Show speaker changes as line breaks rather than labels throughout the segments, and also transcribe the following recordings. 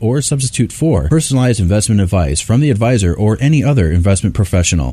or substitute for personalized investment advice from the advisor or any other investment professional.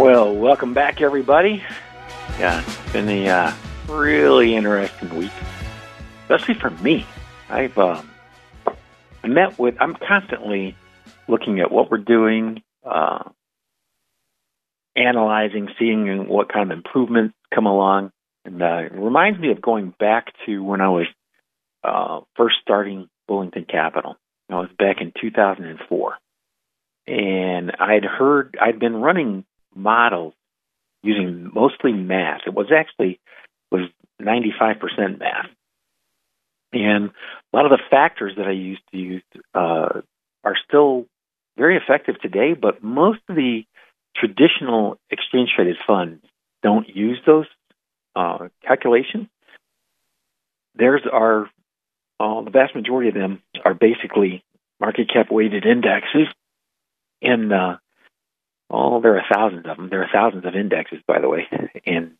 Well, welcome back, everybody. Yeah, it's been a uh, really interesting week, especially for me. I've um, met with. I'm constantly looking at what we're doing, uh, analyzing, seeing what kind of improvements come along, and uh, it reminds me of going back to when I was uh, first starting Bullington Capital. I was back in 2004, and I'd heard I'd been running models using mostly math. It was actually was 95% math. And a lot of the factors that I used to use uh, are still very effective today, but most of the traditional exchange traded funds don't use those uh, calculations. There's are uh, the vast majority of them are basically market cap weighted indexes, and uh, Oh, there are thousands of them. There are thousands of indexes, by the way. And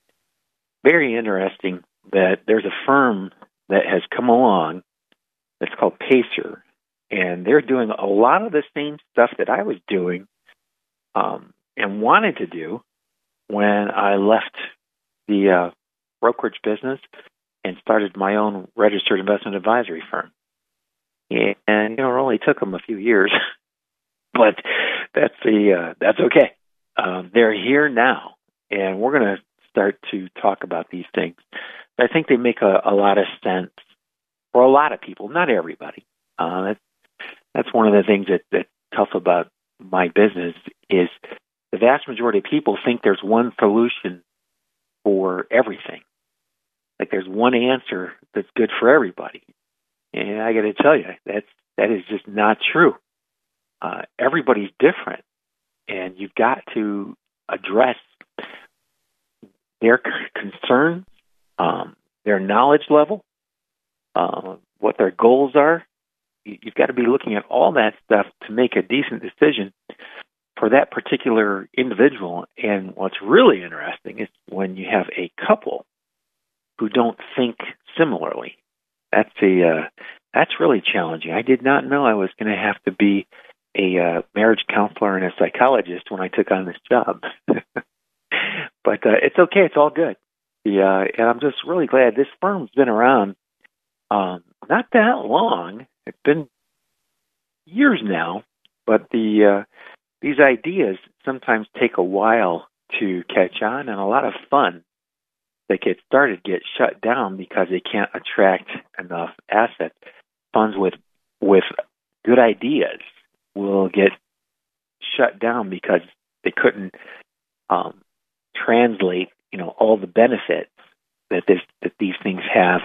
very interesting that there's a firm that has come along that's called Pacer, and they're doing a lot of the same stuff that I was doing um, and wanted to do when I left the uh, brokerage business and started my own registered investment advisory firm. And you know, it only took them a few years but that's the uh, that's okay. Um, they're here now, and we're going to start to talk about these things. I think they make a, a lot of sense for a lot of people, not everybody. Uh, that's that's one of the things that that's tough about my business is the vast majority of people think there's one solution for everything. Like there's one answer that's good for everybody. And I got to tell you, that's that is just not true uh, everybody's different, and you've got to address their concerns, um, their knowledge level, uh, what their goals are. You've got to be looking at all that stuff to make a decent decision for that particular individual. And what's really interesting is when you have a couple who don't think similarly. That's a uh, that's really challenging. I did not know I was going to have to be a uh, marriage counselor and a psychologist when I took on this job. but uh, it's okay; it's all good. Yeah, and I'm just really glad this firm's been around um, not that long. It's been years now, but the uh, these ideas sometimes take a while to catch on, and a lot of fun that get started get shut down because they can't attract enough assets, funds with with good ideas will get shut down because they couldn't um, translate, you know, all the benefits that this that these things have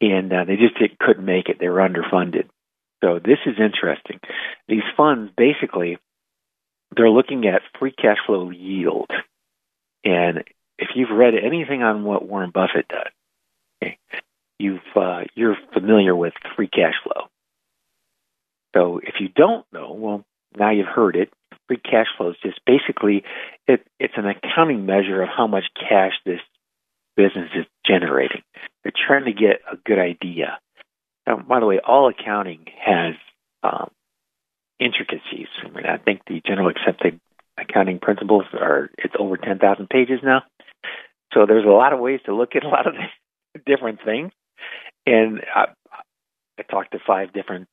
and uh, they just couldn't make it. They were underfunded. So this is interesting. These funds basically they're looking at free cash flow yield, and if you've read anything on what Warren Buffett does, okay, you've uh, you're familiar with free cash flow. So if you don't know, well, now you've heard it. Free cash flow is just basically it, it's an accounting measure of how much cash this business is generating. They're trying to get a good idea. Now, by the way, all accounting has um, intricacies. I mean, I think the general accepted accounting principles are it's over ten thousand pages now. So there's a lot of ways to look at a lot of different things. And I, I talked to five different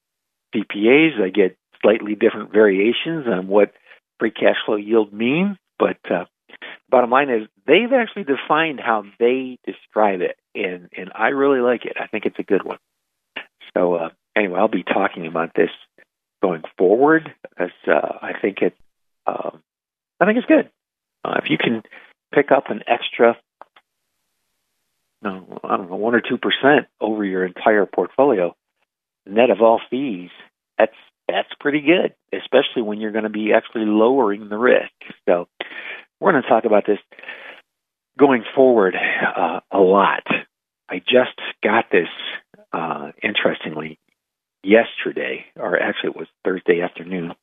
CPAs. I get slightly different variations on what free cash flow yield means. But uh, bottom line is they've actually defined how they describe it, and and I really like it. I think it's a good one. So uh, anyway, I'll be talking about this going forward. As uh, I think it, uh, I think it's good. Uh, if you can pick up an extra, no, I don't know, one or two percent over your entire portfolio, net of all fees, that's that's pretty good, especially when you're going to be actually lowering the risk. So we're going to talk about this going forward uh, a lot. I just got this, uh, interestingly, yesterday, or actually it was Thursday afternoon,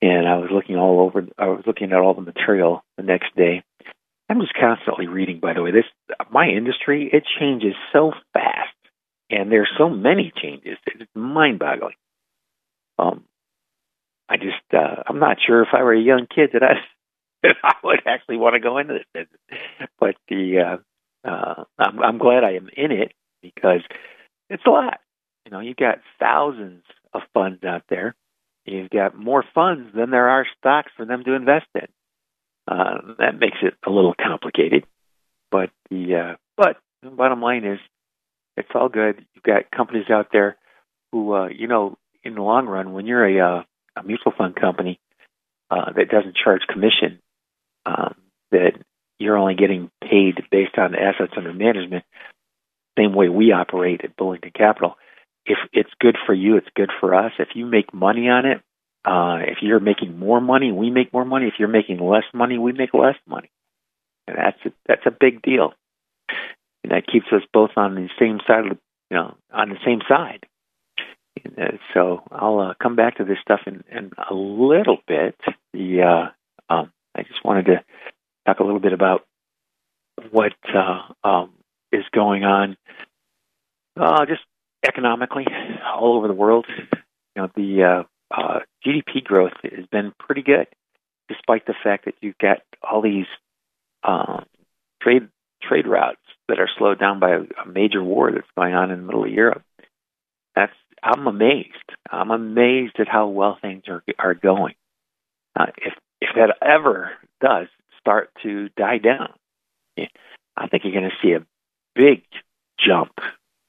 and I was looking all over. I was looking at all the material the next day. I'm just constantly reading. By the way, this my industry it changes so fast, and there's so many changes. It's mind-boggling. Um, I just uh, I'm not sure if I were a young kid that I that I would actually want to go into this business. But the uh, uh, I'm, I'm glad I am in it because it's a lot. You know, you've got thousands of funds out there. You've got more funds than there are stocks for them to invest in. Uh, that makes it a little complicated. But the uh, but the bottom line is, it's all good. You've got companies out there who, uh, you know, in the long run, when you're a, uh, a mutual fund company uh, that doesn't charge commission, um, that you're only getting paid based on assets under management, same way we operate at Bullington Capital. If it's good for you, it's good for us. If you make money on it, uh, if you're making more money, we make more money. If you're making less money, we make less money, and that's a, that's a big deal. And that keeps us both on the same side of the, you know, on the same side. Uh, so I'll uh, come back to this stuff in, in a little bit. The uh, um, I just wanted to talk a little bit about what uh, um, is going on, uh, just economically all over the world. You know, the GDP growth has been pretty good, despite the fact that you've got all these trade trade routes that are slowed down by a, major war that's going on in the middle of Europe. That's I'm amazed. I'm amazed at how well things are are going. Uh, if if that ever does start to die down, I think you're going to see a big jump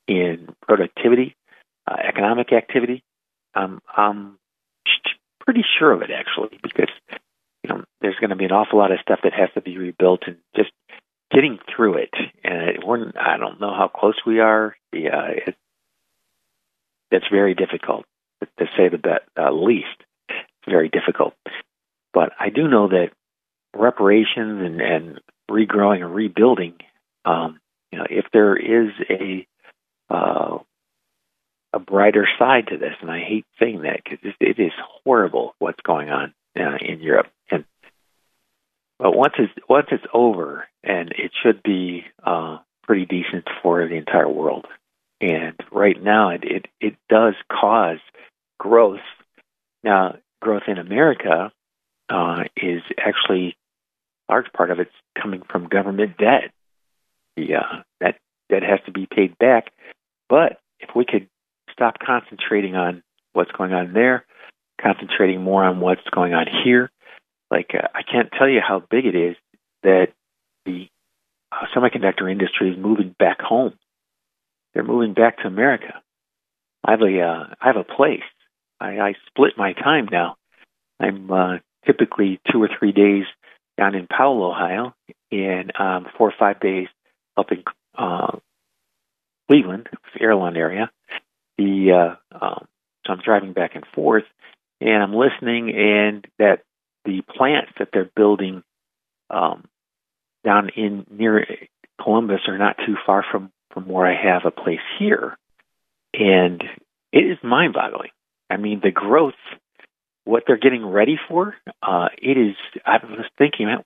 in productivity, uh, economic activity. Um, I'm pretty sure of it actually, because you know there's going to be an awful lot of stuff that has to be rebuilt, and just getting through it. And we're I don't know how close we are. Yeah, it, it's very difficult to say the bet, uh, least. It's very difficult. But I do know that reparations and, and regrowing and rebuilding, um, you know, if there is a uh, a brighter side to this, and I hate saying that because it is horrible what's going on uh, in Europe. And but once it's once it's over, and it should be uh, pretty decent for the entire world. And right now, it it, it does cause growth. Now, growth in America uh, is actually a large part of it's coming from government debt. The uh, that debt has to be paid back. But if we could stop concentrating on what's going on there, concentrating more on what's going on here, like uh, I can't tell you how big it is that the uh, semiconductor industry is moving back home. They're moving back to America. I have a uh, I have a place. I, I split my time now. I'm uh, typically two or three days down in Powell, Ohio, and um, four or five days up in uh, Cleveland, Fairlawn area. The uh, um, so I'm driving back and forth, and I'm listening, and that the plants that they're building um, down in near Columbus are not too far from from where I have a place here, and it is mind-boggling. I mean, the growth, what they're getting ready for, uh, it is. I was just thinking, man,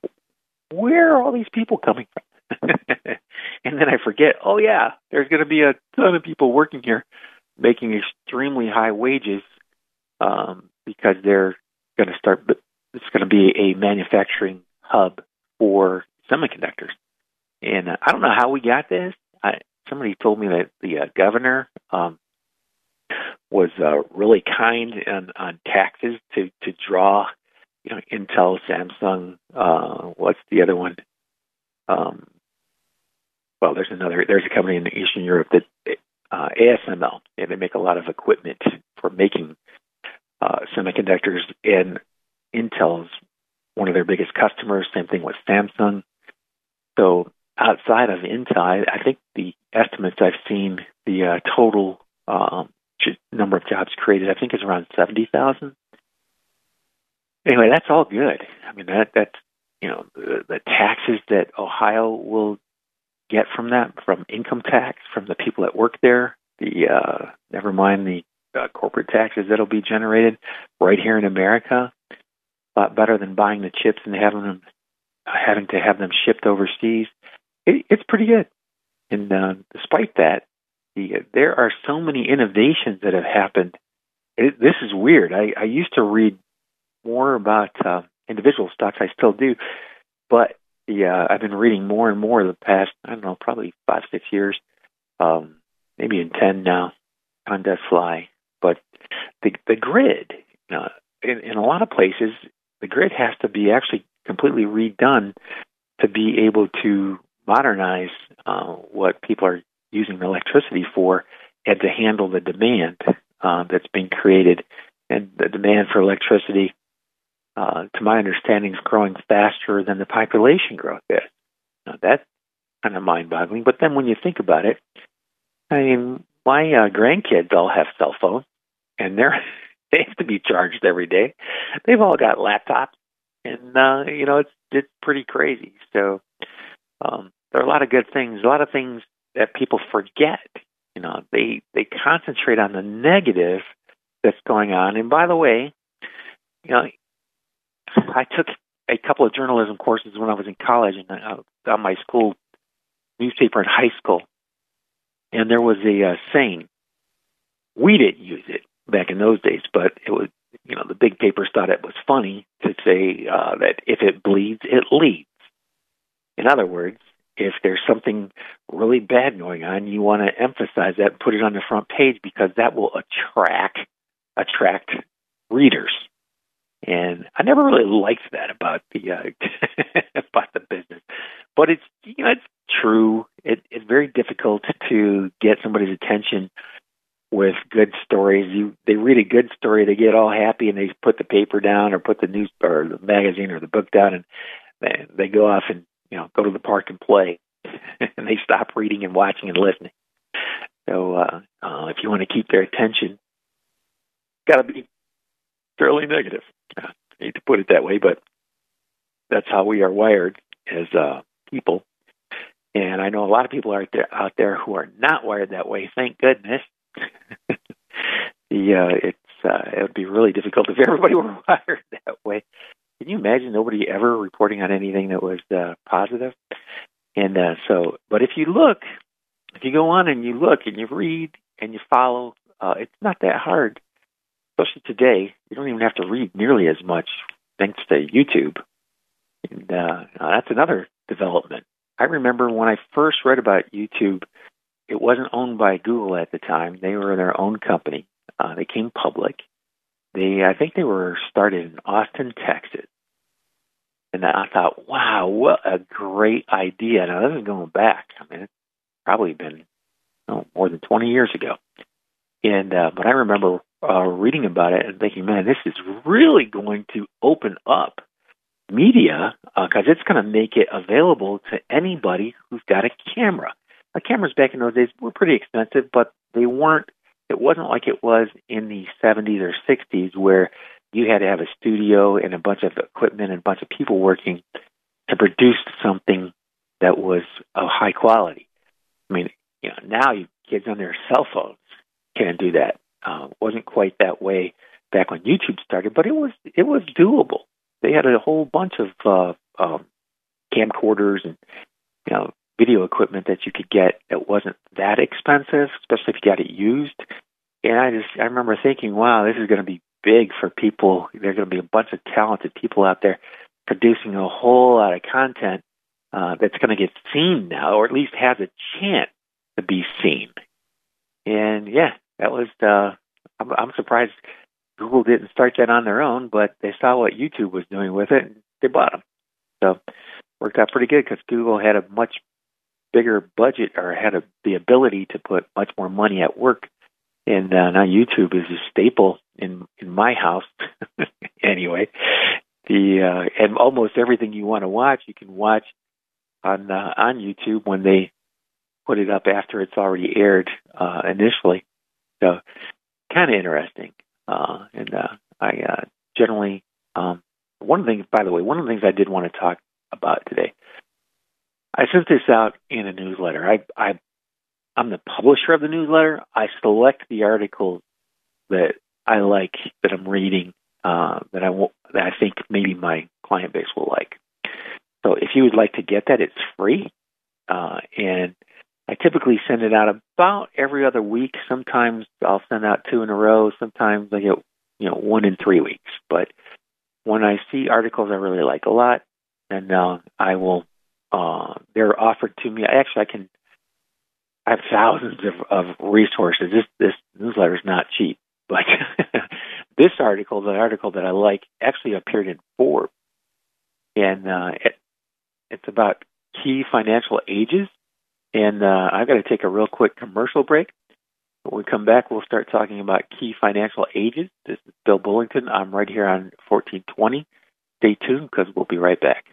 where are all these people coming from? and then I forget, oh yeah, there's going to be a ton of people working here, making extremely high wages um, because they're going to start. It's going to be a manufacturing hub for semiconductors. And uh, I don't know how we got this. I, somebody told me that the uh, governor um, was uh, really kind on, on taxes to to draw, you know, Intel, Samsung. Uh, what's the other one? Um, well, there's another. There's a company in Eastern Europe that uh, ASML. And they make a lot of equipment for making uh, semiconductors, and Intel's one of their biggest customers. Same thing with Samsung. So outside of Intel, I think the estimates I've seen, the uh, total um, number of jobs created, I think is around seventy thousand. Anyway, that's all good. I mean, that that's you know the, the taxes that Ohio will get from that, from income tax, from the people that work there. The uh, never mind the uh, corporate taxes that'll be generated right here in America. A lot better than buying the chips and having them having to have them shipped overseas. It, it's pretty good. And uh, despite that, the, there are so many innovations that have happened. It, this is weird. I, I used to read more about uh, individual stocks. I still do, but uh, I've been reading more and more the past I don't know probably five six years, um, maybe in ten now. Time does fly, but the the grid uh, in, in a lot of places the grid has to be actually completely redone to be able to modernize uh, what people are using electricity for and to handle the demand uh, that's being created. And the demand for electricity, uh, to my understanding, is growing faster than the population growth is. Now, that's kind of mind boggling. But then when you think about it, I mean, my uh, grandkids all have cell phones, and they're they have to be charged every day. They've all got laptops, and uh, you know it's it's pretty crazy. So um, there are a lot of good things, a lot of things that people forget. You know, they they concentrate on the negative that's going on. And by the way, you know, I took a couple of journalism courses when I was in college and uh, on my school newspaper in high school, and there was a uh, saying. We didn't use it back in those days, but it was you know the big papers thought it was funny to say uh, that if it bleeds, it leads. In other words, if there's something really bad going on, you want to emphasize that and put it on the front page because that will attract attract readers. And I never really liked that about the uh, about the business, but it's you know it's true. It, it's very difficult to get somebody's attention with good stories. You they read a good story, they get all happy, and they put the paper down or put the news or the magazine or the book down, and they, they go off and you know, go to the park and play, and they stop reading and watching and listening. So, uh, uh, if you want to keep their attention, got to be fairly negative. I hate to put it that way, but that's how we are wired as uh, people. And I know a lot of people out there out there who are not wired that way. Thank goodness. uh, it's uh, it would be really difficult if everybody were wired that way. Can you imagine nobody ever reporting on anything that was uh, positive? And uh, so, but if you look, if you go on and you look and you read and you follow, uh, it's not that hard. Especially today, you don't even have to read nearly as much thanks to YouTube. And uh, that's another development. I remember when I first read about YouTube, it wasn't owned by Google at the time. They were their own company. Uh, they came public, they, I think they were started in Austin, Texas. And I thought, wow, what a great idea. Now, this is going back. I mean, it's probably been oh, more than 20 years ago. And, uh, but I remember uh, reading about it and thinking, man, this is really going to open up media because uh, it's going to make it available to anybody who's got a camera. The cameras back in those days were pretty expensive, but they weren't. It wasn't like it was in the 70s or 60s where you had to have a studio and a bunch of equipment and a bunch of people working to produce something that was of high quality. I mean, you know, now you kids on their cell phones can't do that. Uh, wasn't quite that way back when YouTube started, but it was it was doable. They had a whole bunch of uh, um, camcorders and you know video equipment that you could get that wasn't that expensive, especially if you got it used. And I just I remember thinking, wow, this is going to be big for people. There are going to be a bunch of talented people out there producing a whole lot of content uh, that's going to get seen now, or at least has a chance to be seen. And yeah, that was. Uh, I'm, I'm surprised Google didn't start that on their own, but they saw what YouTube was doing with it, and they bought them. So worked out pretty good because Google had a much bigger budget or had a, the ability to put much more money at work. And uh, now YouTube is a staple in in my house. anyway, the uh, and almost everything you want to watch, you can watch on uh, on YouTube when they put it up after it's already aired uh, initially. So kind of interesting. Uh, and uh, I uh, generally um, one of the things, by the way, one of the things I did want to talk about today. I sent this out in a newsletter. I, I I'm the publisher of the newsletter. I select the articles that I like that I'm reading uh, that I will, that I think maybe my client base will like. So if you would like to get that, it's free, uh, and I typically send it out about every other week. Sometimes I'll send out two in a row. Sometimes I get you know one in three weeks. But when I see articles I really like a lot, and uh, I will uh, they're offered to me. Actually, I can. I have thousands of, of resources. This this newsletter is not cheap, but this article, the article that I like, actually appeared in Forbes, and uh, it, it's about key financial ages and uh, I've got to take a real quick commercial break. When we come back, we'll start talking about key financial ages. This is Bill Bullington. I'm right here on 1420. Stay tuned because we'll be right back.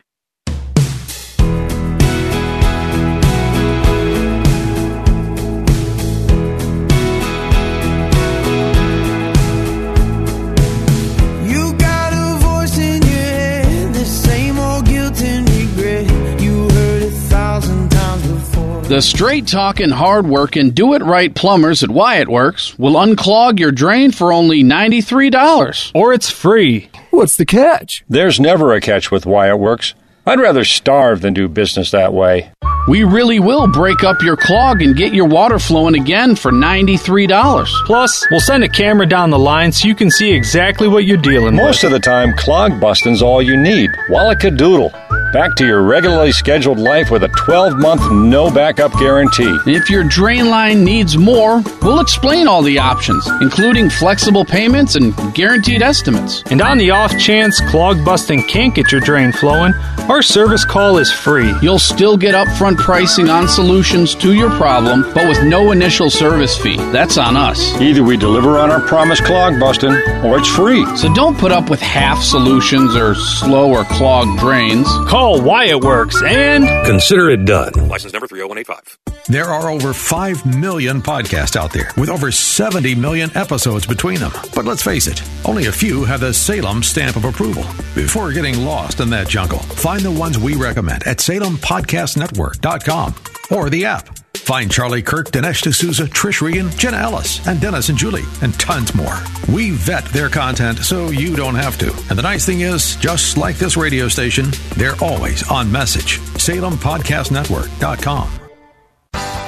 The straight talking, hard working, do it right plumbers at Wyatt Works will unclog your drain for only $93.
Or it's free.
What's the catch?
There's never a catch with Wyatt Works. I'd rather starve than do business that way.
We really will break up your clog and get your water flowing again for $93.
Plus, we'll send a camera down the line so you can see exactly what you're dealing
Most with. Most of the time, clog busting's all you need. Wallacadoodle. Back to your regularly scheduled life with a 12 month no backup guarantee.
If your drain line needs more, we'll explain all the options, including flexible payments and guaranteed estimates.
And on the off chance clog busting can't get your drain flowing, our service call is free.
You'll still get upfront pricing on solutions to your problem, but with no initial service fee. That's on us.
Either we deliver on our promise clog busting, or it's free.
So don't put up with half solutions or slow or clogged drains.
Call Call Wyatt Works and
consider it done.
License number 30185.
There are over 5 million podcasts out there with over 70 million episodes between them. But let's face it, only a few have the Salem stamp of approval. Before getting lost in that jungle, find the ones we recommend at salempodcastnetwork.com or the app. Find Charlie Kirk, Dinesh D'Souza, Trish Regan, Jenna Ellis, and Dennis and Julie, and tons more. We vet their content so you don't have to. And the nice thing is, just like this radio station, they're always on message. SalemPodcastNetwork.com.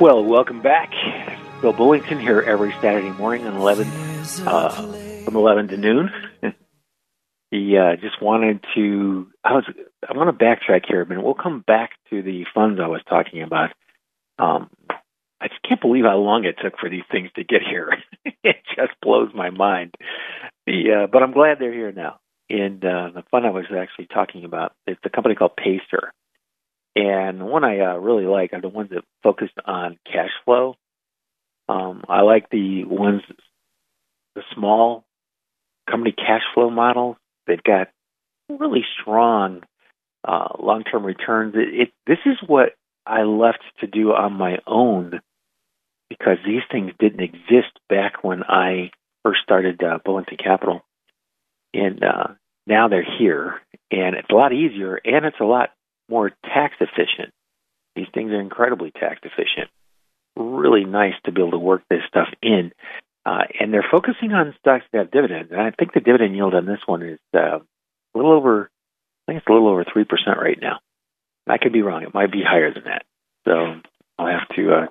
Well, welcome back. Bill Bullington here every Saturday morning at 11, uh, from 11 to noon. he uh, just wanted to, I was, I want to backtrack here a minute. We'll come back to the funds I was talking about. Um, I just can't believe how long it took for these things to get here. it just blows my mind. The, uh, but I'm glad they're here now. And uh, the fund I was actually talking about, it's a company called Pacer. And one I uh, really like are the ones that focus on cash flow. Um, I like the ones, the small company cash flow models. They've got really strong uh, long-term returns. It, it, this is what I left to do on my own because these things didn't exist back when I first started uh, Bullington Capital, and uh, now they're here, and it's a lot easier, and it's a lot more tax efficient. These things are incredibly tax efficient. Really nice to be able to work this stuff in. Uh, and they're focusing on stocks that have dividends. And I think the dividend yield on this one is uh, a little over, I think it's a little over 3% right now. I could be wrong. It might be higher than that. So I'll have to, uh,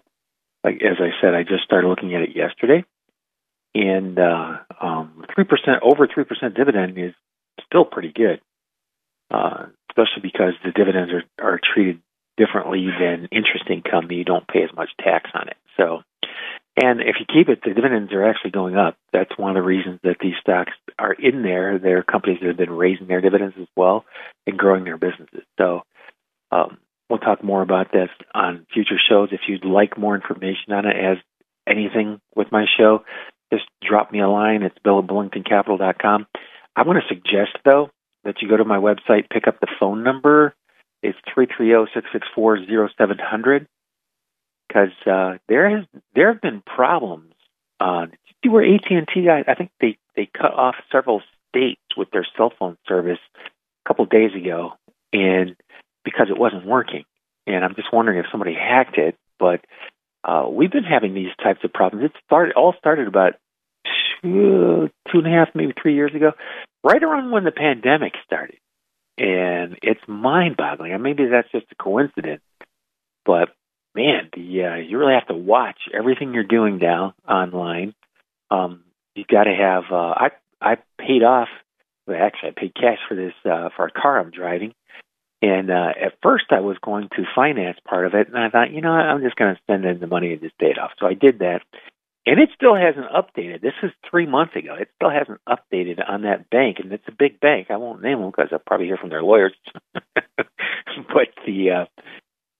like as I said, I just started looking at it yesterday. And uh, um, 3%, over 3% dividend is still pretty good. Uh, especially because the dividends are, are treated differently than interest income. You don't pay as much tax on it. So, and if you keep it, the dividends are actually going up. That's one of the reasons that these stocks are in there. They're companies that have been raising their dividends as well and growing their businesses. So, um, we'll talk more about this on future shows. If you'd like more information on it, as anything with my show, just drop me a line. It's bill at bullingtoncapital.com. I want to suggest, though, that you go to my website, pick up the phone number. It's three three zero six six four zero seven hundred. Because uh, there has there have been problems. Uh, see where AT and T guys? I think they they cut off several states with their cell phone service a couple days ago, and because it wasn't working. And I'm just wondering if somebody hacked it. But uh, we've been having these types of problems. It started all started about two, two and a half, maybe three years ago right around when the pandemic started. And it's mind boggling. And maybe that's just a coincidence. But man, the uh, you really have to watch everything you're doing now online. Um, you've got to have. Uh, I I paid off. Well, actually, I paid cash for this uh, for a car I'm driving. And uh, at first, I was going to finance part of it, and I thought, you know, I'm just going to spend in the money and just pay it off. So I did that, and it still hasn't updated. This is three months ago. It still hasn't updated on that bank, and it's a big bank. I won't name them because I'll probably hear from their lawyers. but the uh,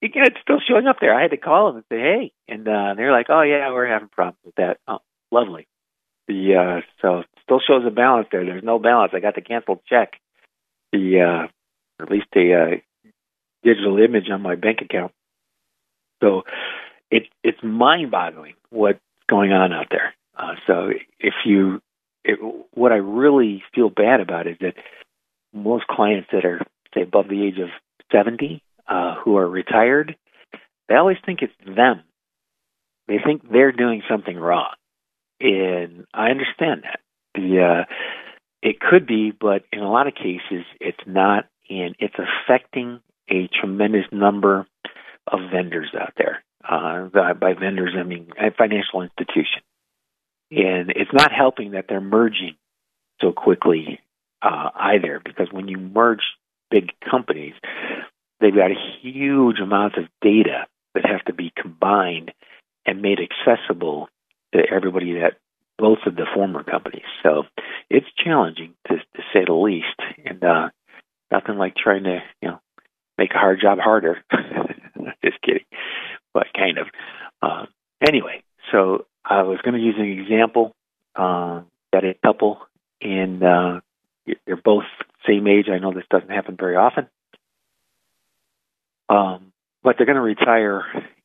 again, it's still showing up there. I had to call them and say, "Hey," and uh, they're like, "Oh yeah, we're having problems with that." Oh, lovely. The uh, so still shows a balance there. There's no balance. I got the canceled check. The uh, at least a uh, digital image on my bank account. So it it's mind boggling what going on out there. Uh, so if you, it, what I really feel bad about is that most clients that are say above the age of 70 uh, who are retired, they always think it's them. They think they're doing something wrong, and I understand that. The uh, it could be, but in a lot of cases, it's not, and it's affecting a tremendous number of vendors out there. Uh, by vendors, I mean financial institutions. And it's not helping that they're merging so quickly uh, either, because when you merge big companies, they've got huge amounts of data that have to be combined and made accessible to everybody that both of the former companies. So it's challenging to, to say the least, and uh, nothing like trying to you know make a hard job harder. Just kidding but kind of. Uh, anyway, so I was going to use an example. Uh, got a couple, and uh, they're both same age. I know this doesn't happen very often. Um, but they're going to retire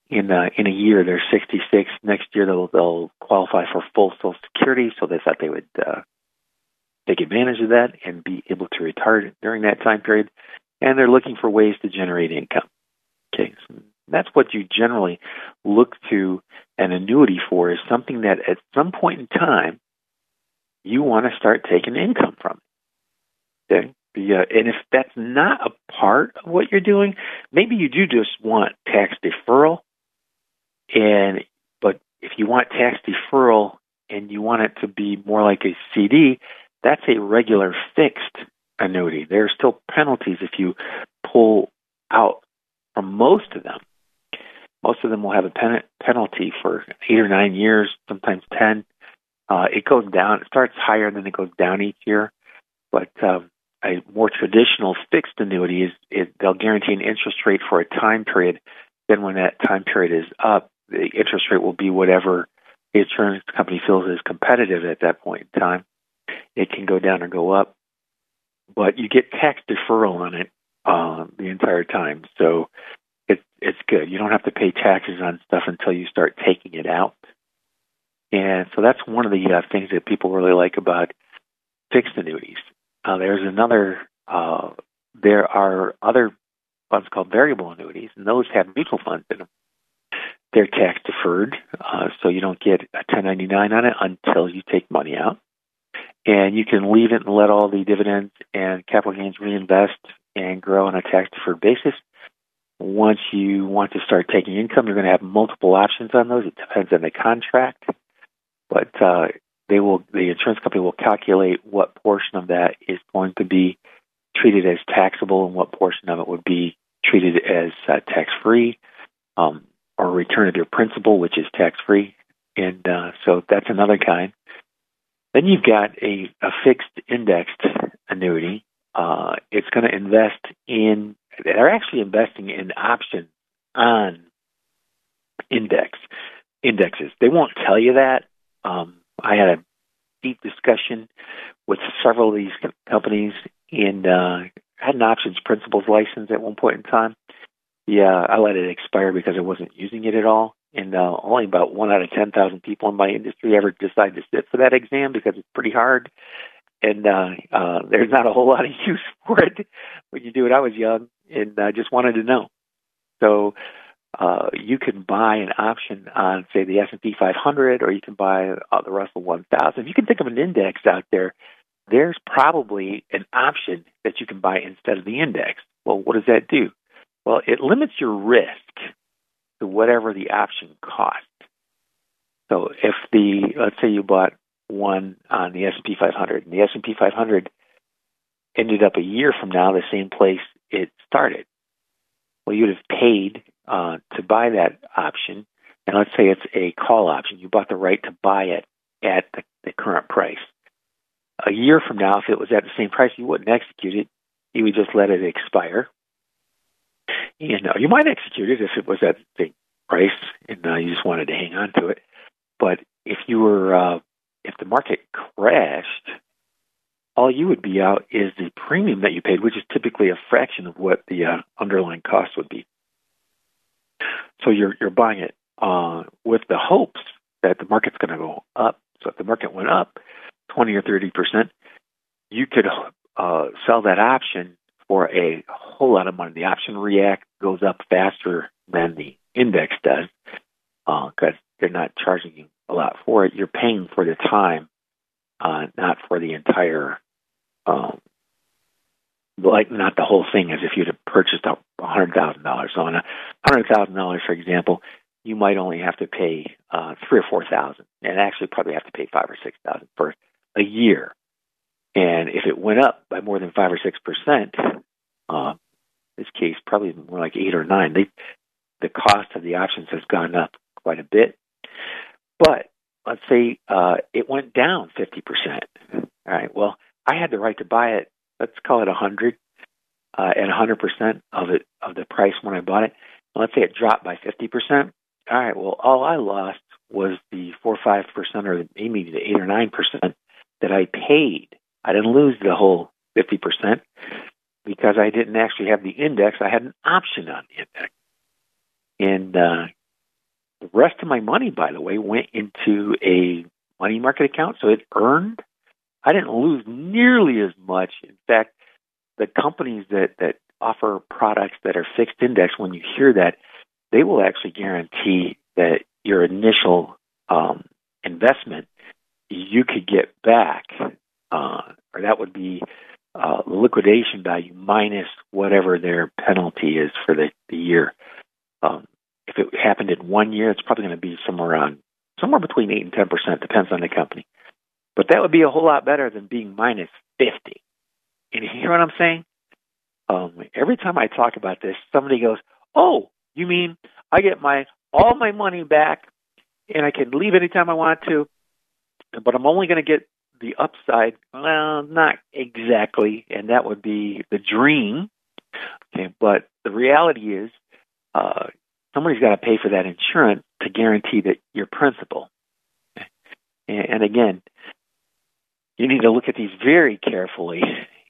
in uh, in a year. They're 66. Next year they'll they'll qualify for full Social Security. So they thought they would uh, take advantage of that and be able to retire during that time period. And they're looking for ways to generate income. Okay, so that's what you generally look to an annuity for is something that at some point in time you want to start taking income from. Okay, uh, and if that's not a part of what you're doing, maybe you do just want tax deferral. And but if you want tax deferral and you want it to be more like a CD, that's a regular fixed annuity. There are still penalties if you pull out from most of them. Most of them will have a pen- penalty for eight or nine years, sometimes ten. Uh, it goes down. It starts higher then it goes down each year. But um, a more traditional fixed annuity is, is they'll guarantee an interest rate for a time period. Then, when that time period is up, the interest rate will be whatever the insurance company feels is competitive at that point in time. It can go down or go up, but you get tax deferral on it uh, the entire time. So it's it's good. You don't have to pay taxes on stuff until you start taking it out. And so that's one of the uh, things that people really like about fixed annuities. Uh, there's another. Uh, there are other funds called variable annuities, and those have mutual funds in them. They're tax deferred, uh, so you don't get a 1099 on it until you take money out. And you can leave it and let all the dividends and capital gains reinvest and grow on a tax deferred basis. Once you want to start taking income, you're going to have multiple options on those. It depends on the contract, but uh, they will the insurance company will calculate what portion of that is going to be treated as taxable and what portion of it would be treated as uh, tax free um, or return of your principal, which is tax free. And uh, so that's another kind. Then you've got a, a fixed indexed annuity. Uh, it's going to invest in, they're actually investing in options on index indexes. They won't tell you that. Um, I had a deep discussion with several of these companies and uh, had an options principles license at one point in time. Yeah, I let it expire because I wasn't using it at all. And uh, only about one out of 10,000 people in my industry ever decide to sit for that exam because it's pretty hard. And uh, uh, there's not a whole lot of use for it when you do it. I was young and I just wanted to know. So uh, you can buy an option on, say, the S&P 500, or you can buy uh, the Russell 1000. If you can think of an index out there, there's probably an option that you can buy instead of the index. Well, what does that do? Well, it limits your risk to whatever the option cost. So if the let's say you bought one on the S&P 500, and the S&P 500 ended up a year from now the same place it started, well, you'd have paid uh, to buy that option, and let's say it's a call option, you bought the right to buy it at the, the current price. A year from now, if it was at the same price, you wouldn't execute it. You would just let it expire. And uh, you might execute it if it was at the price and uh, you just wanted to hang on to it. But if you were, uh, if the market crashed, all you would be out is the premium that you paid, which is typically a fraction of what the uh, underlying cost would be. So you're you're buying it uh, with the hopes that the market's going to go up. So if the market went up 20 or 30 percent, you could uh, sell that option for a whole lot of money. The option react goes up faster than the index does because uh, they're not charging you a lot for it. You're paying for the time, uh, not for the entire um, like not the whole thing as if you'd have purchased a hundred thousand dollars. So on a hundred thousand dollars, for example, you might only have to pay uh, three or four thousand, and actually probably have to pay five or six thousand for a year. And if it went up by more than five or six percent, uh, this case probably more like eight or nine. They, the cost of the options has gone up quite a bit. But let's say uh, it went down fifty percent. All right. Well, I had the right to buy it let's call it a hundred, uh, at a hundred percent of it of the price when I bought it. let's say it dropped by fifty percent. All right, well, all I lost was the four or five percent, or maybe the eight or nine percent that I paid. I didn't lose the whole 50% because I didn't actually have the index. I had an option on the index. And uh, the rest of my money, by the way, went into a money market account. So it earned. I didn't lose nearly as much. In fact, the companies that, that offer products that are fixed index, when you hear that, they will actually guarantee that your initial um, investment you could get back, uh, or that would be uh, liquidation value minus whatever their penalty is for the, the year. Um, if it happened in one year, it's probably going to be somewhere around somewhere between eight and ten percent, depends on the company. But that would be a whole lot better than being minus fifty. And you hear what I'm saying? Um, every time I talk about this, somebody goes, "Oh, you mean I get my all my money back, and I can leave anytime I want to, but I'm only going to get the upside?" Well, not exactly, and that would be the dream. Okay, but the reality is, uh, somebody's got to pay for that insurance to guarantee that your principal. And, and again, you need to look at these very carefully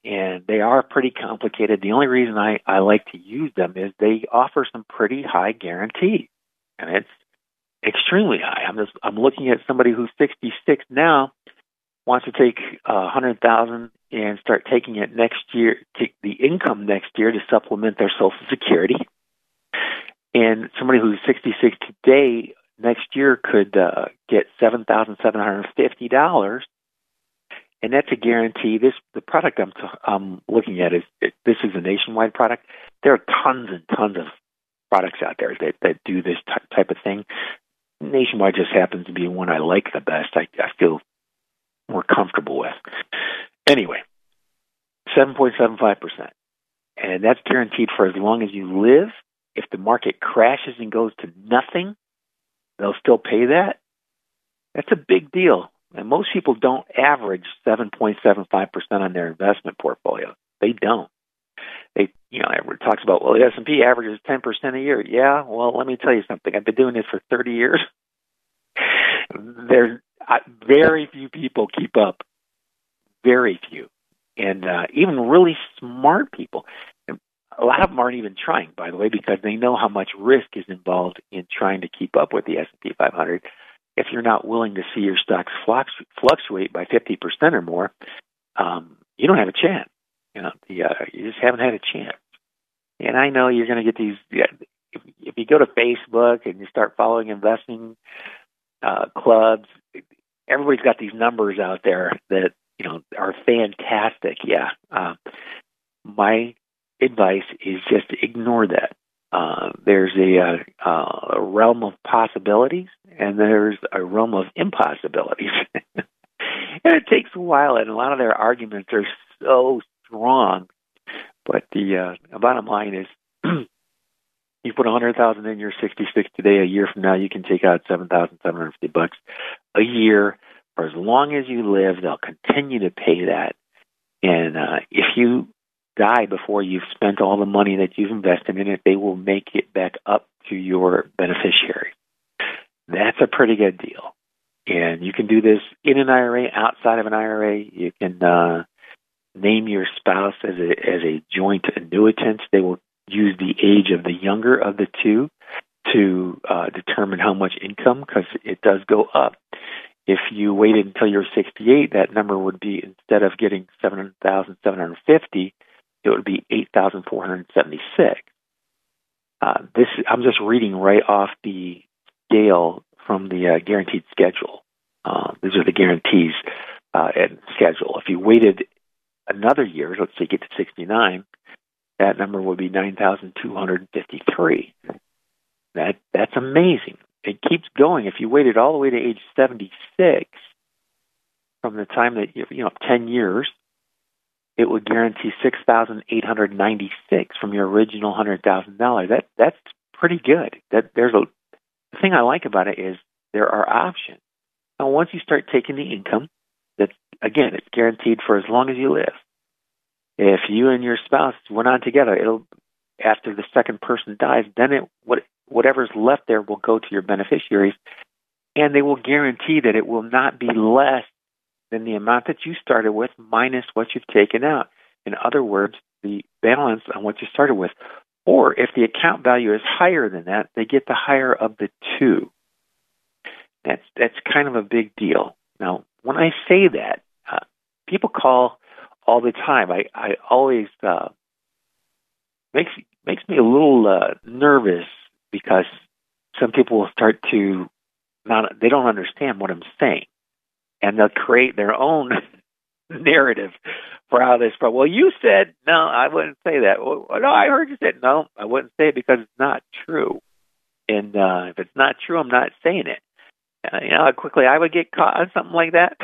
and they are pretty complicated. The only reason I, I like to use them is they offer some pretty high guarantees, and it's extremely high. I'm just I'm looking at somebody who's 66 now wants to take a hundred thousand and start taking it next year, take the income next year to supplement their Social Security, and somebody who's 66 today next year could uh, get seven thousand seven hundred fifty dollars and that's a guarantee. This the product I'm t- I'm looking at is it, this is a nationwide product. There are tons and tons of products out there that that do this t- type of thing. Nationwide just happens to be one I like the best. I, I feel more comfortable with. Anyway, seven point seven five percent, and that's guaranteed for as long as you live. If the market crashes and goes to nothing, they'll still pay that. That's a big deal and most people don't average 7.75% on their investment portfolio. They don't. They, you know, everyone talks about, well, the S&P averages 10% a year. Yeah, well, let me tell you something. I've been doing this for 30 years. There's very few people keep up. Very few. And uh, even really smart people. A lot of them aren't even trying, by the way, because they know how much risk is involved in trying to keep up with the S&P 500 if you're not willing to see your stocks fluctuate by 50% or more, um, you don't have a chance. You know, the, uh, you just haven't had a chance. And I know you're going to get these. If, if you go to Facebook and you start following investing uh, clubs, everybody's got these numbers out there that you know are fantastic. Yeah, uh, my advice is just ignore that. Uh, there's a, uh, a realm of possibilities and there's a realm of impossibilities. and it takes a while, and a lot of their arguments are so strong. But the uh, bottom line is, you put a hundred thousand in your sixty-six today. A year from now, you can take out seven thousand seven hundred fifty bucks a year for as long as you live. They'll continue to pay that, and uh, if you die before you've spent all the money that you've invested in it, they will make it back up to your beneficiary. That's a pretty good deal. And you can do this in an IRA, outside of an IRA. You can uh, name your spouse as a as a joint annuitant. They will use the age of the younger of the two to uh, determine how much income because it does go up. If you waited until you're 68, that number would be instead of getting 7,750, it would be 8,476. Uh, this I'm just reading right off the scale from the uh, guaranteed schedule. Uh, these are the guarantees uh, and schedule. If you waited another year, let's say get to 69, that number would be 9,253. That that's amazing. It keeps going. If you waited all the way to age 76, from the time that you know 10 years, it would guarantee six thousand eight hundred ninety six from your original hundred thousand dollars. That that's pretty good. That there's a the thing I like about it is there are options. Now once you start taking the income, that's again it's guaranteed for as long as you live. If you and your spouse went on together, it'll after the second person dies, then it what whatever's left there will go to your beneficiaries, and they will guarantee that it will not be less than the amount that you started with minus what you've taken out. In other words, the balance on what you started with. Or if the account value is higher than that, they get the higher of the two. That's that's kind of a big deal. Now, when I say that, uh, people call all the time. I I always uh, makes makes me a little uh, nervous because some people will start to not they don't understand what I'm saying, and they'll create their own narrative for how this. But well, you said no, I wouldn't say that. Well, no, I heard you said no, I wouldn't say it because it's not true. And uh, if it's not true, I'm not saying it. Uh, you know how quickly I would get caught on something like that.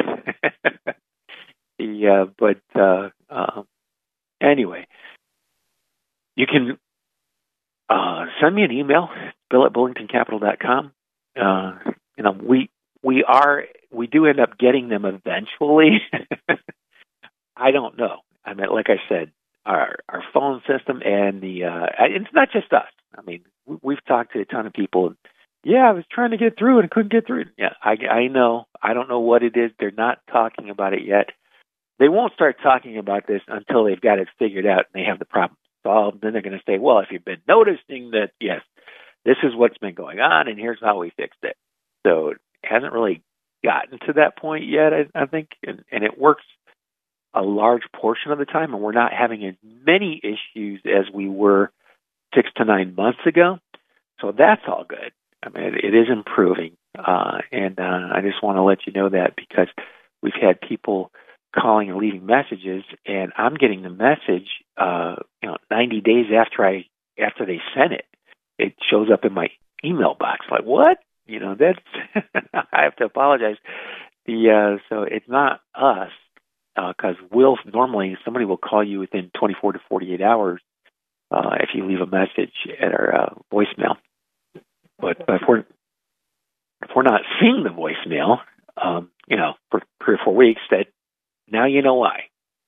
yeah, but uh, uh, anyway, you can uh, send me an email, bill at bullingtoncapital.com. Uh, you know, we we are we do end up getting them eventually. I don't know. I mean, like I said, our our phone system and the uh, it's not just us. I mean, we've talked to a ton of people. Yeah, I was trying to get through and couldn't get through. Yeah, I I know. I don't know what it is. They're not talking about it yet. They won't start talking about this until they've got it figured out and they have the problem solved. Then they're going to say, well, if you've been noticing that, yes, this is what's been going on, and here's how we fixed it. So it hasn't really gotten to that point yet, I, I think, and, and it works a large portion of the time, and we're not having as many issues as we were six to nine months ago. So that's all good. I mean, it, it is improving, uh, and uh, I just want to let you know that because we've had people calling and leaving messages, and I'm getting the message, uh, you know, 90 days after I after they sent it. It shows up in my email box. Like what? You know, that's I have to apologize. The uh, so it's not us because uh, we'll normally somebody will call you within 24 to 48 hours uh, if you leave a message at our uh, voicemail. But, but if we're if we're not seeing the voicemail, um, you know, for three or four weeks, that now you know why.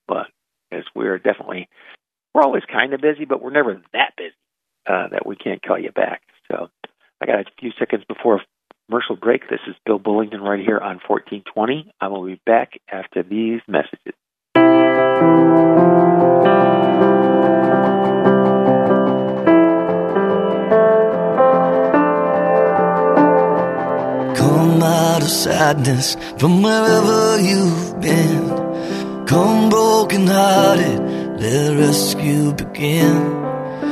But as we're definitely we're always kind of busy, but we're never that busy uh, that we can't call you back. So I got a few seconds before commercial break. This is Bill Bullington right here on 1420. I will be back after these messages.
Come out of sadness from wherever you've been. Come broken hearted, let rescue begin.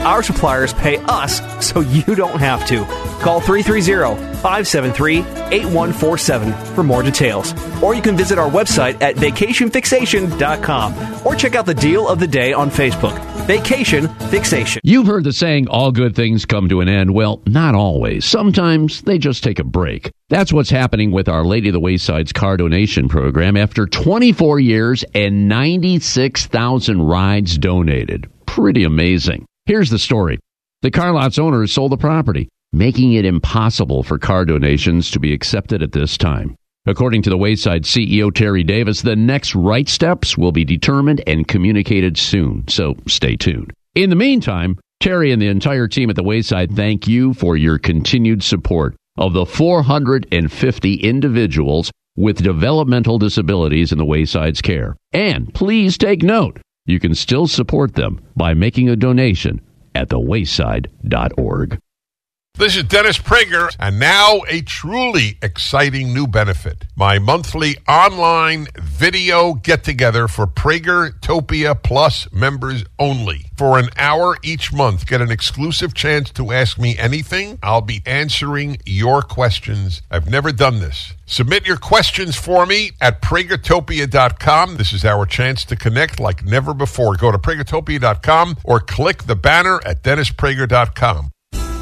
Our suppliers pay us so you don't have to. Call 330 573 8147 for more details. Or you can visit our website at vacationfixation.com or check out the deal of the day on Facebook. Vacation Fixation.
You've heard the saying, all good things come to an end. Well, not always. Sometimes they just take a break. That's what's happening with Our Lady of the Wayside's car donation program after 24 years and 96,000 rides donated. Pretty amazing. Here's the story. The car lot's owners sold the property, making it impossible for car donations to be accepted at this time. According to the Wayside CEO Terry Davis, the next right steps will be determined and communicated soon, so stay tuned. In the meantime, Terry and the entire team at the Wayside thank you for your continued support of the 450 individuals with developmental disabilities in the Wayside's care. And please take note, you can still support them by making a donation at thewayside.org.
This is Dennis Prager, and now a truly exciting new benefit. My monthly online video get together for PragerTopia Plus members only. For an hour each month, get an exclusive chance to ask me anything. I'll be answering your questions. I've never done this. Submit your questions for me at pragertopia.com. This is our chance to connect like never before. Go to pragertopia.com or click the banner at dennisprager.com.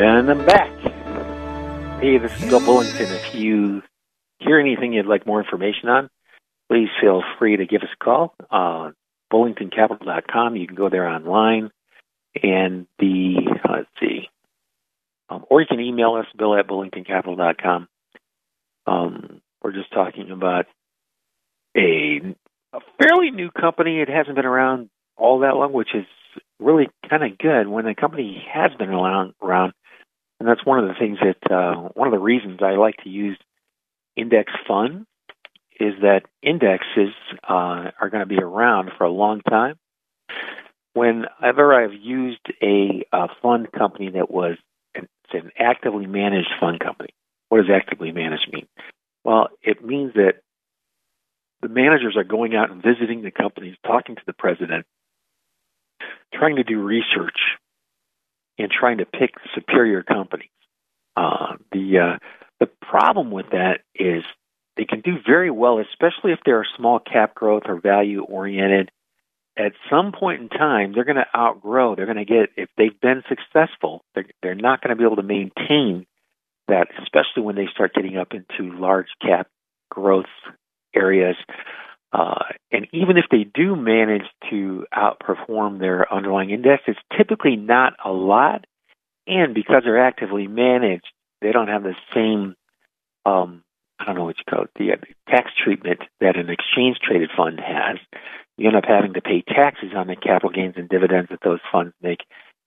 And I'm back. Hey, this is Bill Bullington. If you hear anything you'd like more information on, please feel free to give us a call. Uh, BullingtonCapital.com. You can go there online. And the, let's see, um, or you can email us, bill at BullingtonCapital.com. Um, we're just talking about a, a fairly new company. It hasn't been around all that long, which is really kind of good when a company has been around, around and that's one of the things that uh, one of the reasons I like to use index funds is that indexes uh, are going to be around for a long time. Whenever I've used a, a fund company that was an, an actively managed fund company, what does actively managed mean? Well, it means that the managers are going out and visiting the companies, talking to the president, trying to do research in trying to pick superior companies. Uh, the uh, the problem with that is they can do very well, especially if they're small cap growth or value oriented. At some point in time, they're going to outgrow. They're going to get if they've been successful, they're, they're not going to be able to maintain that, especially when they start getting up into large cap growth areas. Uh, and even if they do manage to outperform their underlying index, it's typically not a lot. And because they're actively managed, they don't have the same, um, I don't know what you call it, the uh, tax treatment that an exchange traded fund has. You end up having to pay taxes on the capital gains and dividends that those funds make.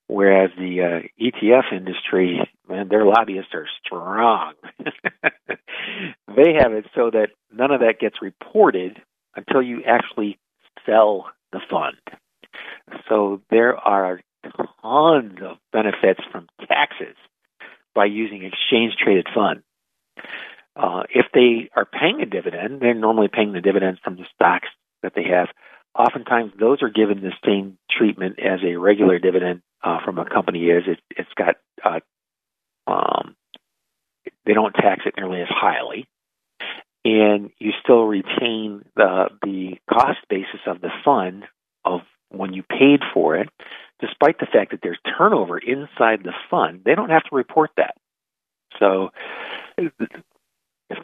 Whereas the uh, ETF industry, man, their lobbyists are strong. they have it so that none of that gets reported until you actually sell the fund. So there are tons of benefits from taxes by using exchange traded funds. Uh, if they are paying a dividend, they're normally paying the dividends from the stocks that they have. Oftentimes, those are given the same treatment as a regular dividend uh, from a company is. It, has got uh, um, they don't tax it nearly as highly and you still retain the the cost basis of the fund of when you paid for it, despite the fact that there's turnover inside the fund. They don't have to report that. So if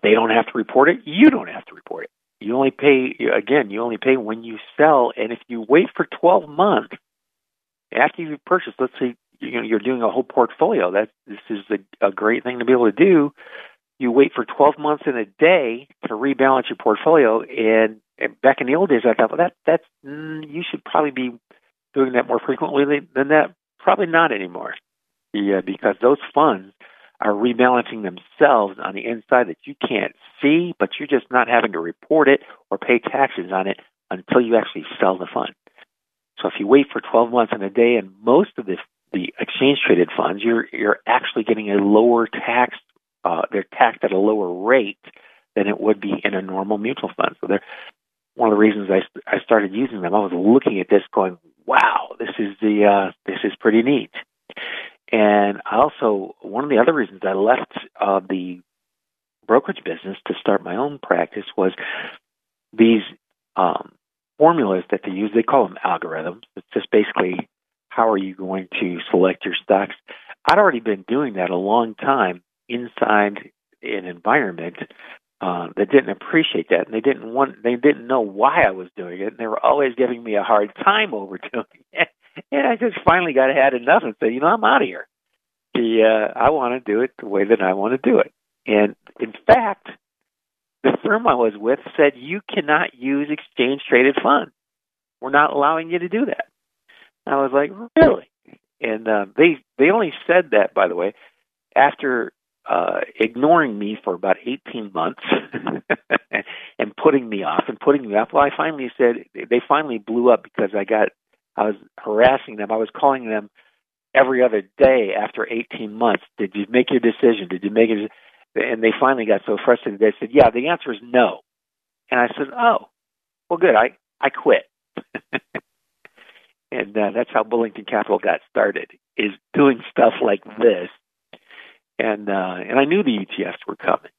they don't have to report it, you don't have to report it. You only pay again. You only pay when you sell, and if you wait for 12 months after you purchase, let's say you know you're doing a whole portfolio. That this is a, a great thing to be able to do you wait for 12 months in a day to rebalance your portfolio. And, and back in the old days, I thought, well, that that's mm, you should probably be doing that more frequently than that. Probably not anymore, yeah, because those funds are rebalancing themselves on the inside that you can't see, but you're just not having to report it or pay taxes on it until you actually sell the fund. So if you wait for 12 months in a day, and most of this, the exchange traded funds, you're you're actually getting a lower tax uh, they're taxed at a lower rate than it would be in a normal mutual fund. So they're one of the reasons I I started using them. I was looking at this, going, "Wow, this is the uh, this is pretty neat." And I also, one of the other reasons I left uh, the brokerage business to start my own practice was these um, formulas that they use. They call them algorithms. It's just basically how are you going to select your stocks. I'd already been doing that a long time inside an environment uh, that didn't appreciate that, and they didn't want, they didn't know why I was doing it, and they were always giving me a hard time over doing it. And I just finally got had enough and said, you know, I'm out of here. The uh, I want to do it the way that I want to do it. And in fact, the firm I was with said you cannot use exchange traded funds. We're not allowing you to do that. I was like, really? And uh, they they only said that, by the way, after uh, ignoring me for about 18 months and putting me off and putting me off. Well, I finally said they finally blew up because I got I was harassing them. I was calling them every other day after 18 months. Did you make your decision? Did you make it? And they finally got so frustrated. They said, "Yeah, the answer is no." And I said, "Oh, well, good. I I quit." and uh, that's how Bullington Capital got started. Is doing stuff like this, and uh, and I knew the ETFs were coming,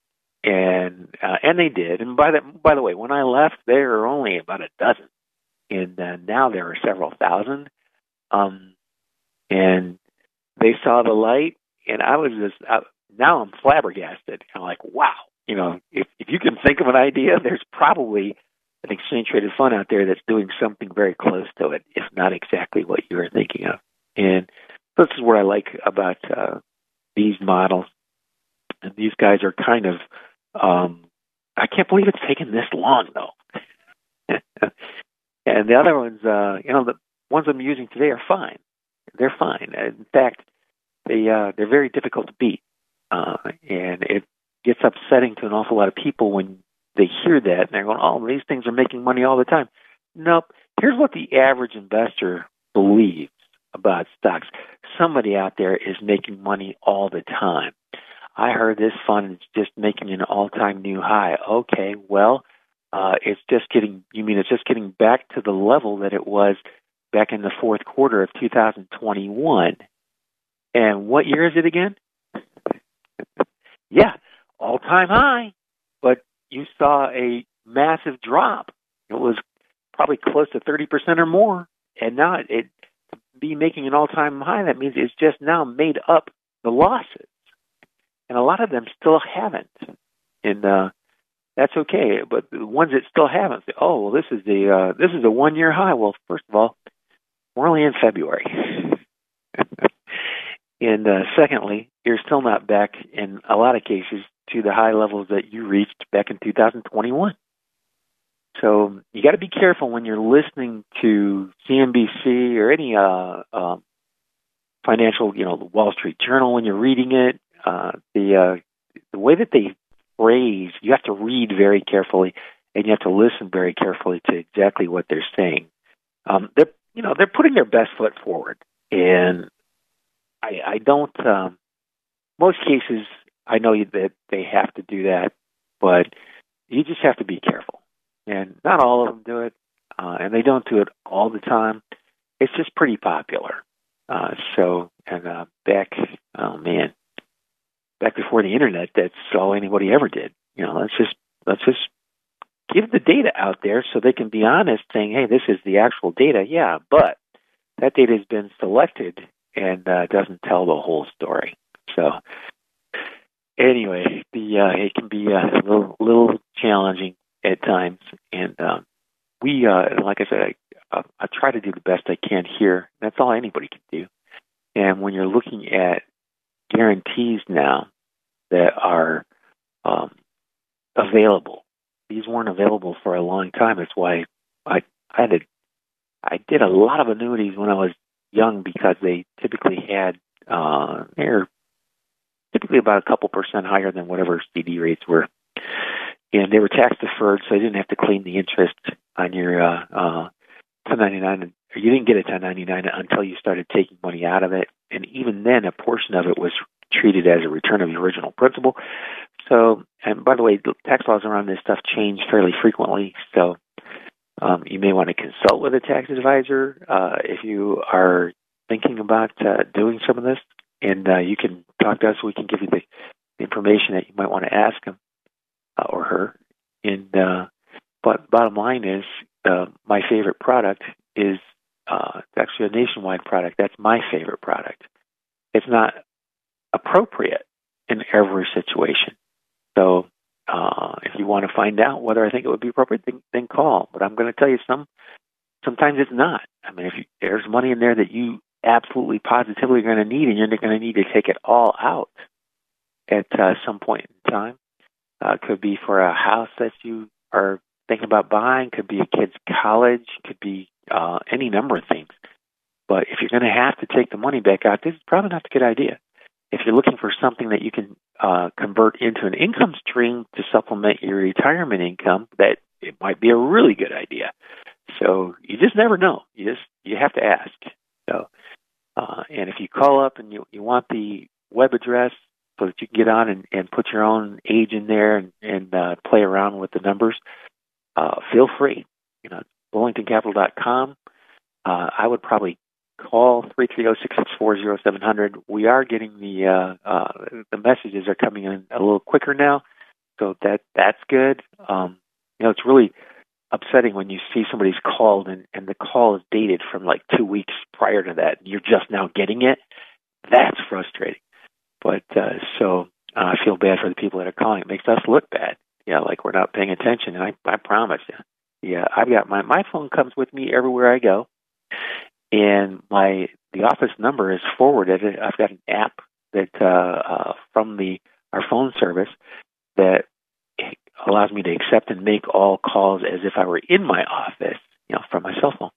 and uh, and they did. And by the by the way, when I left, there were only about a dozen, and uh, now there are several thousand. Um, and they saw the light, and I was just I, now I'm flabbergasted. I'm like, wow, you know, if if you can think of an idea, there's probably an exchange traded fund out there that's doing something very close to it, if not exactly what you are thinking of. And this is what I like about uh, these models. And these guys are kind of, um, I can't believe it's taken this long though. and the other ones, uh, you know, the ones I'm using today are fine. They're fine. In fact, they uh, they're very difficult to beat, uh, and it gets upsetting to an awful lot of people when they hear that and they're going, "Oh, these things are making money all the time." Nope. Here's what the average investor believes about stocks. Somebody out there is making money all the time. I heard this fund is just making an all-time new high. Okay, well, uh, it's just getting. You mean it's just getting back to the level that it was back in the fourth quarter of 2021? And what year is it again? yeah, all-time high. But you saw a massive drop. It was probably close to 30% or more. And now it be making an all-time high, that means it's just now made up the losses. And a lot of them still haven't. And uh that's okay. But the ones that still haven't say, "Oh, well, this is the uh, this is a one year high." Well, first of all, we're only in February, and uh, secondly, you're still not back in a lot of cases to the high levels that you reached back in 2021. So you got to be careful when you're listening to CNBC or any uh, uh, financial, you know, the Wall Street Journal when you're reading it. Uh, the uh, the way that they phrase, you have to read very carefully, and you have to listen very carefully to exactly what they're saying. Um, they're you know they're putting their best foot forward, and I, I don't. Um, most cases, I know that they have to do that, but you just have to be careful. And not all of them do it, uh, and they don't do it all the time. It's just pretty popular. Uh, so, and uh, back, oh man, back before the internet, that's all anybody ever did. You know, let's just let's just give the data out there so they can be honest, saying, "Hey, this is the actual data." Yeah, but that data has been selected and uh, doesn't tell the whole story. So, anyway, the uh, it can be uh, a little, little challenging at times, and um, we, uh, like I said, I, uh, I try to do the best I can here. That's all anybody can do. And when you're looking at guarantees now that are um, available, these weren't available for a long time. That's why I I had I did a lot of annuities when I was young because they typically had uh, they're typically about a couple percent higher than whatever CD rates were and they were tax deferred, so you didn't have to claim the interest on your uh, uh, 1099. Or you didn't get a 1099 until you started taking money out of it, and even then, a portion of it was treated as a return of the original principal. So, and by the way, the tax laws around this stuff change fairly frequently, so um, you may want to consult with a tax advisor uh, if you are thinking about uh, doing some of this, and uh, you can talk to us. We can give you the information that you might want to ask them uh, or her. And uh, but bottom line is, uh, my favorite product is uh, actually a nationwide product. That's my favorite product. It's not appropriate in every situation. So uh, if you want to find out whether I think it would be appropriate, then, then call. But I'm going to tell you some. Sometimes it's not. I mean, if you, there's money in there that you absolutely positively going to need, and you're going to need to take it all out at uh, some point in time. Uh, could be for a house that you are thinking about buying. Could be a kid's college. Could be uh, any number of things. But if you're going to have to take the money back out, this is probably not a good idea. If you're looking for something that you can uh, convert into an income stream to supplement your retirement income, that it might be a really good idea. So you just never know. You just you have to ask. So, uh, and if you call up and you you want the web address so that you can get on and, and put your own age in there and, and uh, play around with the numbers, uh, feel free. You know, BullingtonCapital.com. Uh, I would probably call three three zero six six four zero seven hundred. We are getting the uh, uh, the messages are coming in a little quicker now, so that that's good. Um, you know, it's really upsetting when you see somebody's called and, and the call is dated from like two weeks prior to that. You're just now getting it. That's frustrating. But uh, so uh, I feel bad for the people that are calling. It makes us look bad. Yeah, like we're not paying attention. And I, I promise you. Yeah, I've got my my phone comes with me everywhere I go, and my the office number is forwarded. I've got an app that uh, uh, from the our phone service that allows me to accept and make all calls as if I were in my office, you know, from my cell phone.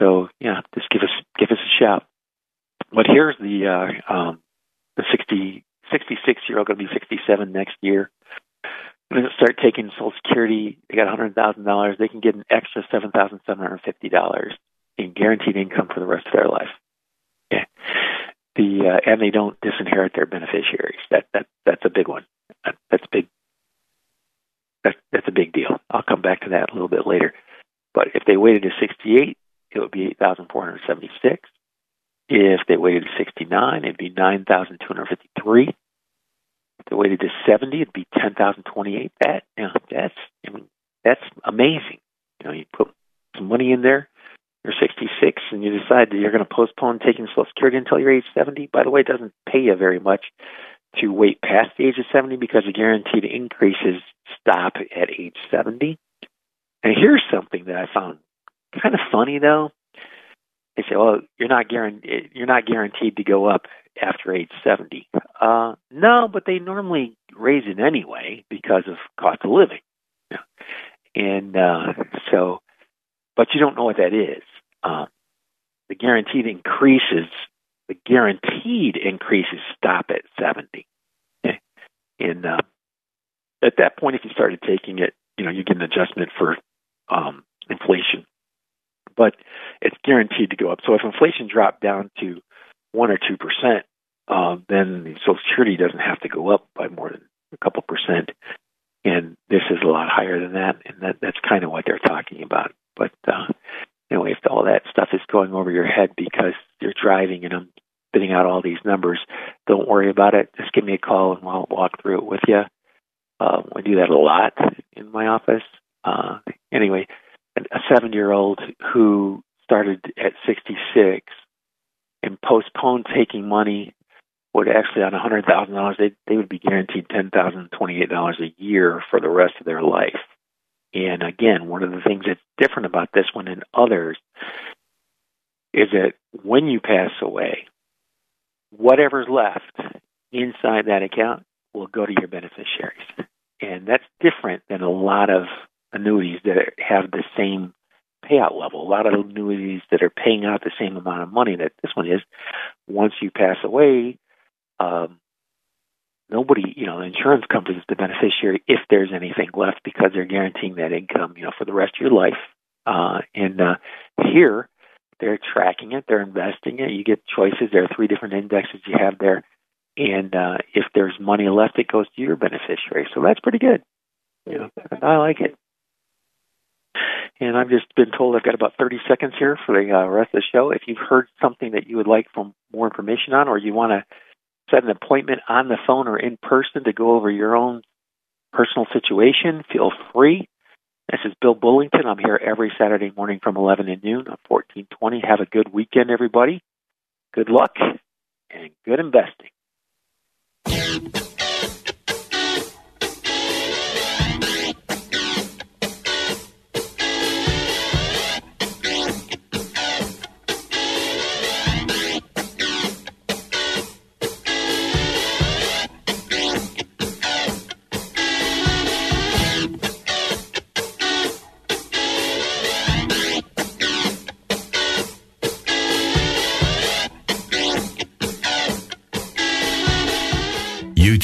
So yeah, just give us give us a shout. But here's the uh, um, the 60, 66 year old going to be 67 next year. Going to start taking Social Security. They got hundred thousand dollars. They can get an extra seven thousand seven hundred fifty dollars in guaranteed income for the rest of their life. Yeah. The uh, and they don't disinherit their beneficiaries. That that that's a big one. That, that's big. That, that's a big deal. I'll come back to that a little bit later. But if they waited to 68, it would be 8,476. If they waited to 69, it'd be 9,253. If they waited to 70, it'd be 10,028. That, that's, I mean, that's amazing. You know, you put some money in there, you're 66, and you decide that you're going to postpone taking Social Security until you're age 70. By the way, it doesn't pay you very much to wait past the age of 70 because the guaranteed increases stop at age 70. And here's something that I found kind of funny, though they say, "Well, you're not guaranteed you're not guaranteed to go up after age 70." Uh, no, but they normally raise it anyway because of cost of living. And uh, so, but you don't know what that is. Uh, the guaranteed increases. The guaranteed increases stop at 70. Okay? And uh, at that point, if you started taking it, you know, you get an adjustment for um, inflation but it's guaranteed to go up. So if inflation dropped down to one or two percent, uh, then the Social Security doesn't have to go up by more than a couple percent. And this is a lot higher than that, and that, that's kind of what they're talking about. But uh, anyway, if all that stuff is going over your head because you're driving and I'm spitting out all these numbers, don't worry about it. Just give me a call and I'll walk through it with you. Uh, I do that a lot in my office. Uh, anyway, a seven year old who started at 66 and postponed taking money would actually on $100,000 they they would be guaranteed $10,028 a year for the rest of their life. And again, one of the things that's different about this one and others is that when you pass away, whatever's left inside that account will go to your beneficiaries. And that's different than a lot of annuities that have the same payout level. A lot of annuities that are paying out the same amount of money that this one is. Once you pass away, um, nobody, you know, the insurance company is the beneficiary if there's anything left because they're guaranteeing that income, you know, for the rest of your life. Uh, and uh, here, they're tracking it, they're investing it. You get choices. There are three different indexes you have there, and uh, if there's money left, it goes to your beneficiary. So that's pretty good. You I like it. And I've just been told I've got about 30 seconds here for the uh, rest of the show. If you've heard something that you would like for more information on, or you want to set an appointment on the phone or in person to go over your own personal situation, feel free. This is Bill Bullington. I'm here every Saturday morning from 11 to noon on 1420. Have a good weekend, everybody. Good luck and good investing.